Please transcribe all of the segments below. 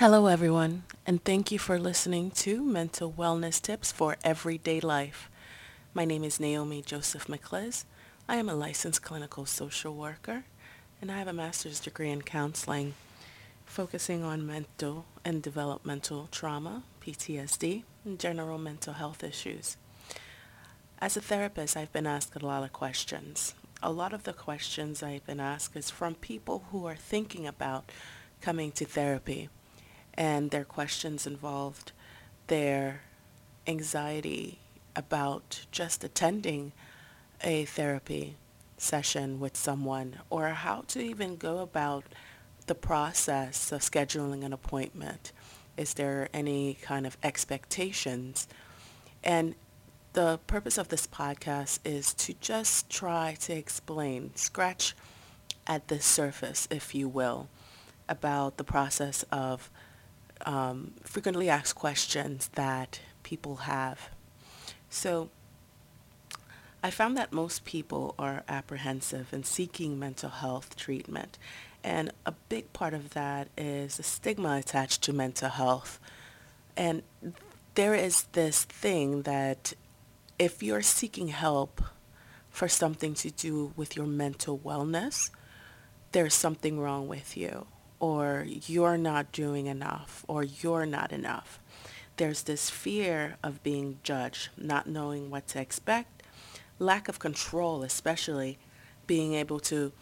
Hello, everyone, and thank you for listening to Mental Wellness Tips for Everyday Life. My name is Naomi Joseph McCliz. I am a licensed clinical social worker, and I have a master's degree in counseling, focusing on mental and developmental trauma, PTSD, and general mental health issues. As a therapist, I've been asked a lot of questions. A lot of the questions I've been asked is from people who are thinking about coming to therapy and their questions involved their anxiety about just attending a therapy session with someone or how to even go about the process of scheduling an appointment. Is there any kind of expectations? And the purpose of this podcast is to just try to explain, scratch at the surface, if you will, about the process of um, frequently asked questions that people have. So I found that most people are apprehensive in seeking mental health treatment. And a big part of that is the stigma attached to mental health. And there is this thing that if you're seeking help for something to do with your mental wellness, there's something wrong with you or you're not doing enough or you're not enough. There's this fear of being judged, not knowing what to expect, lack of control, especially being able to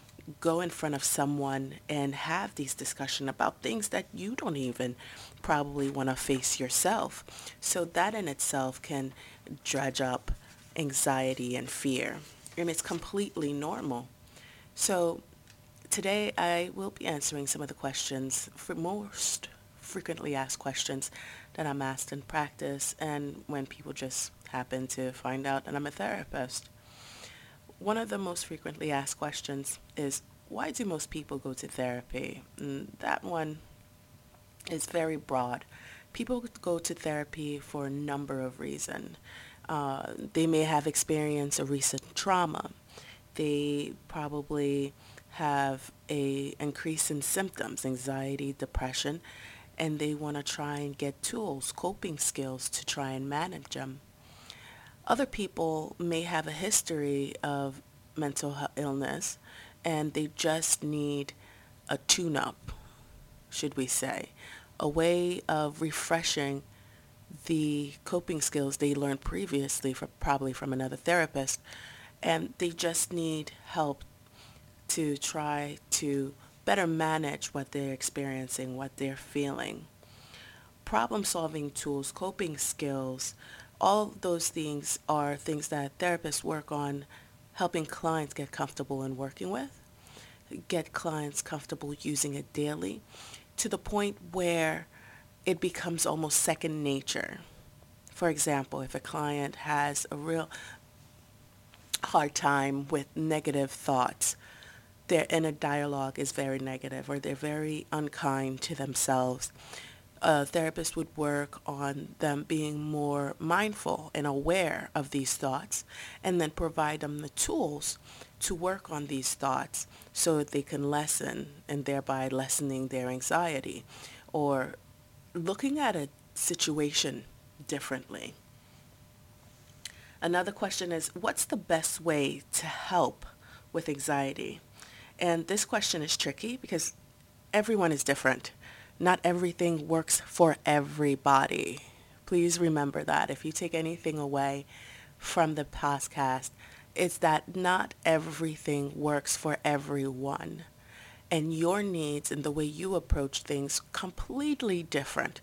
go in front of someone and have these discussions about things that you don't even probably want to face yourself. So that in itself can dredge up anxiety and fear. And it's completely normal. So Today I will be answering some of the questions, for most frequently asked questions that I'm asked in practice and when people just happen to find out that I'm a therapist. One of the most frequently asked questions is, why do most people go to therapy? And that one is very broad. People go to therapy for a number of reasons. Uh, they may have experienced a recent trauma. They probably have a increase in symptoms, anxiety, depression, and they want to try and get tools, coping skills to try and manage them. Other people may have a history of mental illness and they just need a tune-up, should we say, a way of refreshing the coping skills they learned previously from, probably from another therapist and they just need help to try to better manage what they're experiencing, what they're feeling. Problem solving tools, coping skills, all those things are things that therapists work on helping clients get comfortable in working with, get clients comfortable using it daily to the point where it becomes almost second nature. For example, if a client has a real hard time with negative thoughts, their inner dialogue is very negative or they're very unkind to themselves. A therapist would work on them being more mindful and aware of these thoughts and then provide them the tools to work on these thoughts so that they can lessen and thereby lessening their anxiety or looking at a situation differently. Another question is, what's the best way to help with anxiety? And this question is tricky because everyone is different. Not everything works for everybody. Please remember that. If you take anything away from the podcast, it's that not everything works for everyone. And your needs and the way you approach things completely different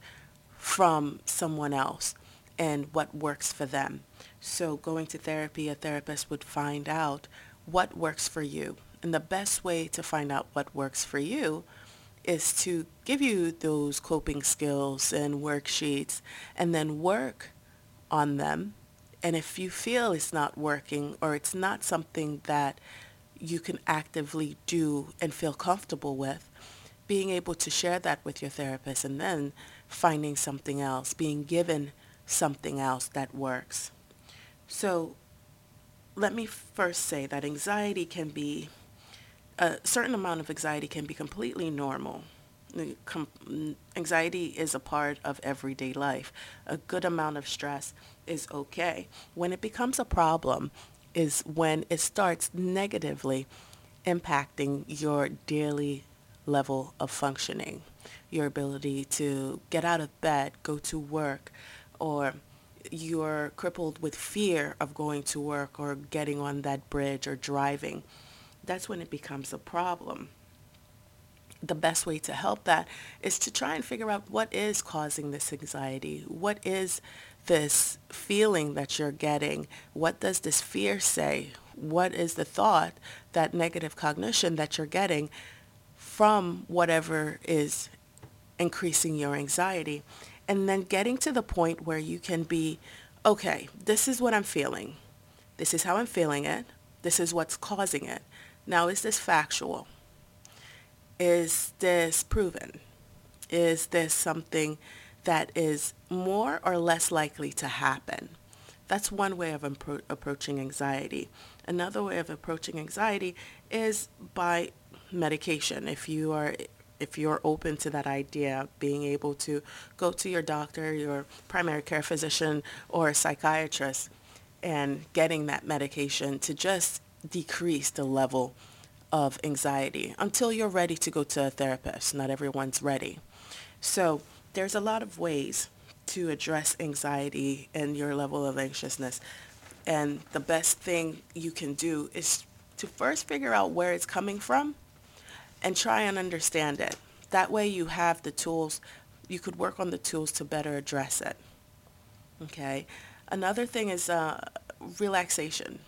from someone else and what works for them. So going to therapy, a therapist would find out what works for you and the best way to find out what works for you is to give you those coping skills and worksheets and then work on them. And if you feel it's not working or it's not something that you can actively do and feel comfortable with, being able to share that with your therapist and then finding something else, being given something else that works. So let me first say that anxiety can be a certain amount of anxiety can be completely normal. Anxiety is a part of everyday life. A good amount of stress is okay. When it becomes a problem is when it starts negatively impacting your daily level of functioning, your ability to get out of bed, go to work, or you're crippled with fear of going to work or getting on that bridge or driving. That's when it becomes a problem the best way to help that is to try and figure out what is causing this anxiety. What is this feeling that you're getting? What does this fear say? What is the thought, that negative cognition that you're getting from whatever is increasing your anxiety? And then getting to the point where you can be, okay, this is what I'm feeling. This is how I'm feeling it. This is what's causing it. Now, is this factual? Is this proven? Is this something that is more or less likely to happen? That's one way of appro- approaching anxiety. Another way of approaching anxiety is by medication. If you are if you're open to that idea, being able to go to your doctor, your primary care physician, or psychiatrist and getting that medication to just decrease the level of anxiety until you're ready to go to a therapist. Not everyone's ready. So there's a lot of ways to address anxiety and your level of anxiousness. And the best thing you can do is to first figure out where it's coming from and try and understand it. That way you have the tools, you could work on the tools to better address it. Okay. Another thing is uh, relaxation.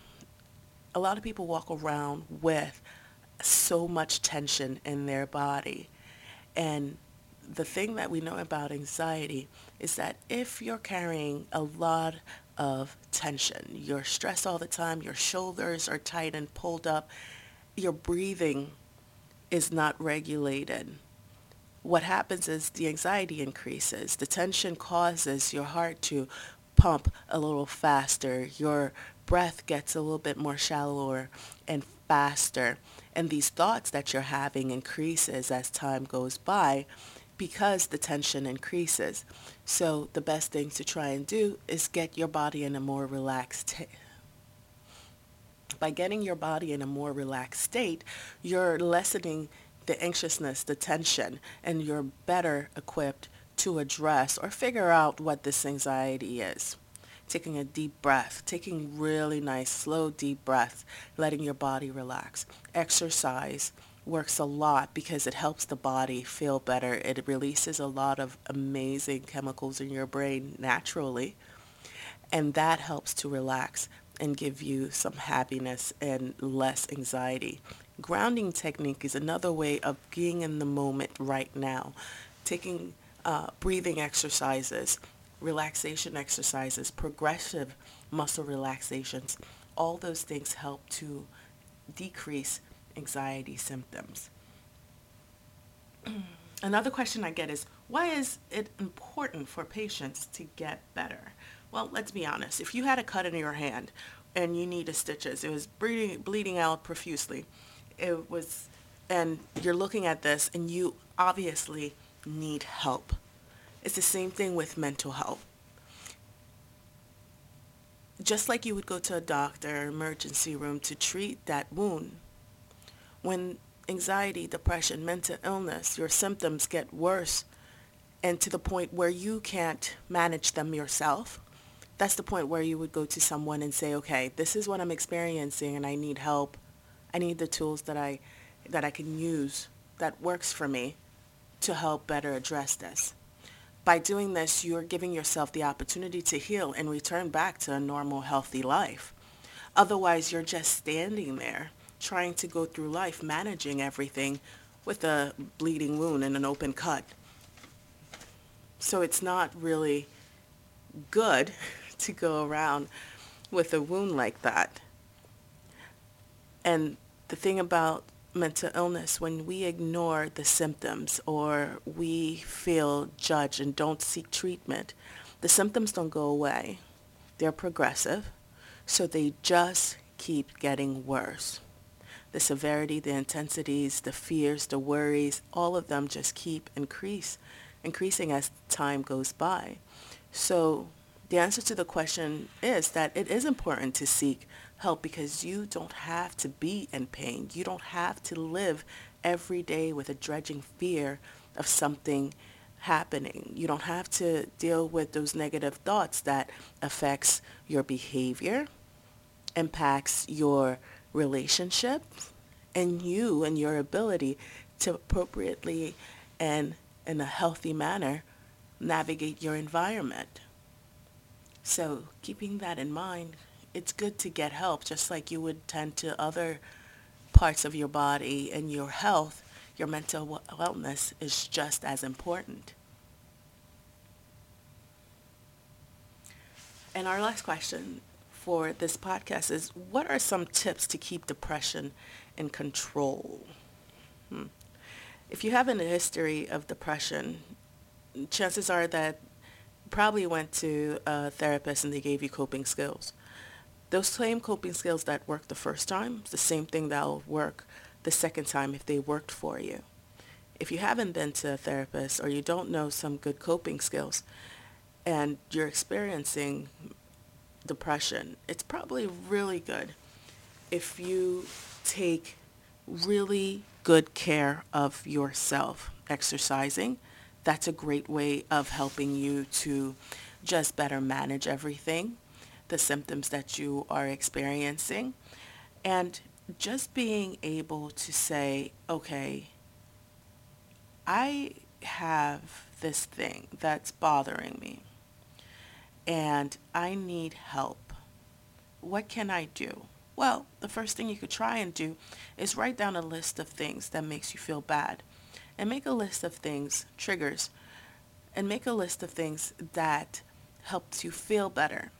A lot of people walk around with so much tension in their body. And the thing that we know about anxiety is that if you're carrying a lot of tension, you're stressed all the time, your shoulders are tight and pulled up, you're breathing is not regulated. What happens is the anxiety increases. The tension causes your heart to pump a little faster. Your breath gets a little bit more shallower and faster and these thoughts that you're having increases as time goes by because the tension increases. So the best thing to try and do is get your body in a more relaxed state. By getting your body in a more relaxed state, you're lessening the anxiousness, the tension, and you're better equipped to address or figure out what this anxiety is taking a deep breath, taking really nice, slow, deep breaths, letting your body relax. Exercise works a lot because it helps the body feel better. It releases a lot of amazing chemicals in your brain naturally, and that helps to relax and give you some happiness and less anxiety. Grounding technique is another way of being in the moment right now. Taking uh, breathing exercises, relaxation exercises, progressive muscle relaxations, all those things help to decrease anxiety symptoms. Another question I get is, why is it important for patients to get better? Well, let's be honest. If you had a cut in your hand and you needed stitches, it was bleeding, bleeding out profusely, it was, and you're looking at this and you obviously need help. It's the same thing with mental health. Just like you would go to a doctor or emergency room to treat that wound, when anxiety, depression, mental illness, your symptoms get worse and to the point where you can't manage them yourself, that's the point where you would go to someone and say, okay, this is what I'm experiencing and I need help. I need the tools that I, that I can use that works for me to help better address this. By doing this, you're giving yourself the opportunity to heal and return back to a normal, healthy life. Otherwise, you're just standing there trying to go through life managing everything with a bleeding wound and an open cut. So it's not really good to go around with a wound like that. And the thing about mental illness when we ignore the symptoms or we feel judged and don't seek treatment. The symptoms don't go away. They're progressive, so they just keep getting worse. the severity, the intensities, the fears, the worries, all of them just keep increase, increasing as time goes by. So the answer to the question is that it is important to seek help because you don't have to be in pain. You don't have to live every day with a dredging fear of something happening. You don't have to deal with those negative thoughts that affects your behavior, impacts your relationship, and you and your ability to appropriately and in a healthy manner navigate your environment. So keeping that in mind, it's good to get help just like you would tend to other parts of your body and your health. Your mental wellness is just as important. And our last question for this podcast is, what are some tips to keep depression in control? Hmm. If you have a history of depression, chances are that probably went to a therapist and they gave you coping skills. Those same coping skills that worked the first time, the same thing that will work the second time if they worked for you. If you haven't been to a therapist or you don't know some good coping skills and you're experiencing depression, it's probably really good if you take really good care of yourself. Exercising, that's a great way of helping you to just better manage everything, the symptoms that you are experiencing, and just being able to say, okay, I have this thing that's bothering me and I need help. What can I do? Well, the first thing you could try and do is write down a list of things that makes you feel bad and make a list of things, triggers, and make a list of things that helps you feel better.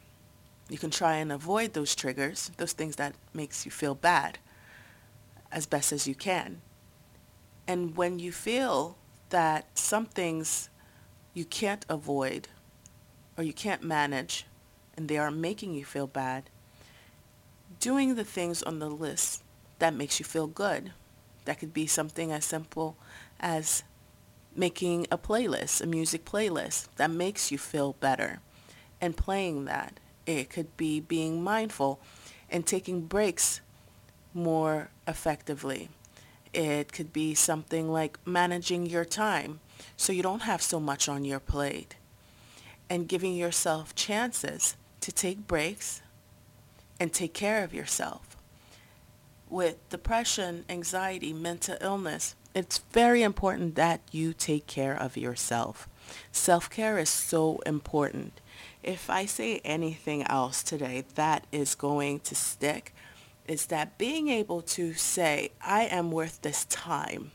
You can try and avoid those triggers, those things that makes you feel bad as best as you can. And when you feel that some things you can't avoid or you can't manage and they are making you feel bad, doing the things on the list that makes you feel good. That could be something as simple as making a playlist, a music playlist that makes you feel better and playing that. It could be being mindful and taking breaks more effectively. It could be something like managing your time so you don't have so much on your plate and giving yourself chances to take breaks and take care of yourself. With depression, anxiety, mental illness, it's very important that you take care of yourself. Self-care is so important. If I say anything else today that is going to stick, is that being able to say, I am worth this time.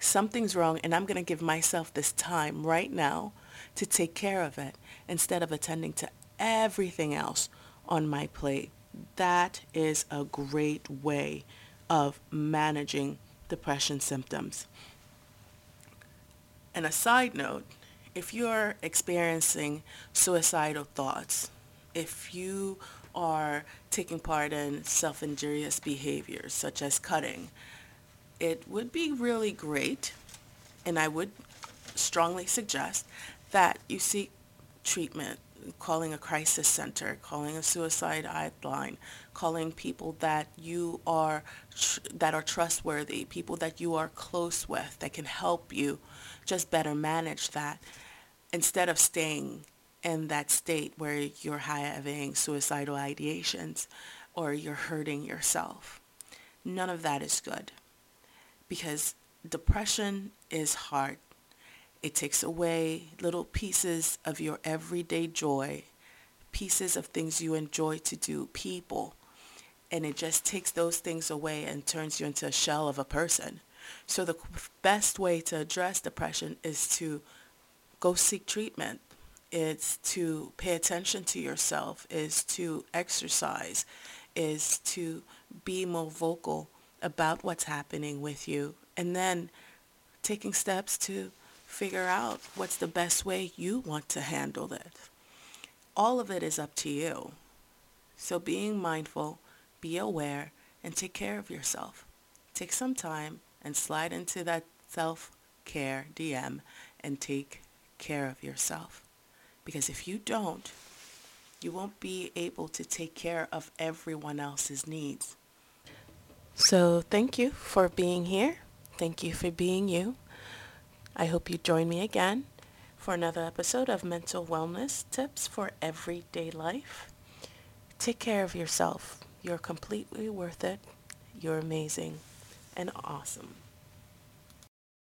Something's wrong and I'm going to give myself this time right now to take care of it instead of attending to everything else on my plate. That is a great way of managing depression symptoms. And a side note, if you're experiencing suicidal thoughts, if you are taking part in self-injurious behaviors such as cutting, it would be really great, and I would strongly suggest that you seek treatment calling a crisis center, calling a suicide hotline, calling people that you are tr- that are trustworthy, people that you are close with that can help you just better manage that instead of staying in that state where you're having suicidal ideations or you're hurting yourself. None of that is good because depression is hard it takes away little pieces of your everyday joy, pieces of things you enjoy to do, people. And it just takes those things away and turns you into a shell of a person. So the best way to address depression is to go seek treatment. It's to pay attention to yourself, is to exercise, is to be more vocal about what's happening with you. And then taking steps to figure out what's the best way you want to handle it. All of it is up to you. So being mindful, be aware, and take care of yourself. Take some time and slide into that self-care DM and take care of yourself. Because if you don't, you won't be able to take care of everyone else's needs. So thank you for being here. Thank you for being you. I hope you join me again for another episode of Mental Wellness Tips for Everyday Life. Take care of yourself. You're completely worth it. You're amazing and awesome.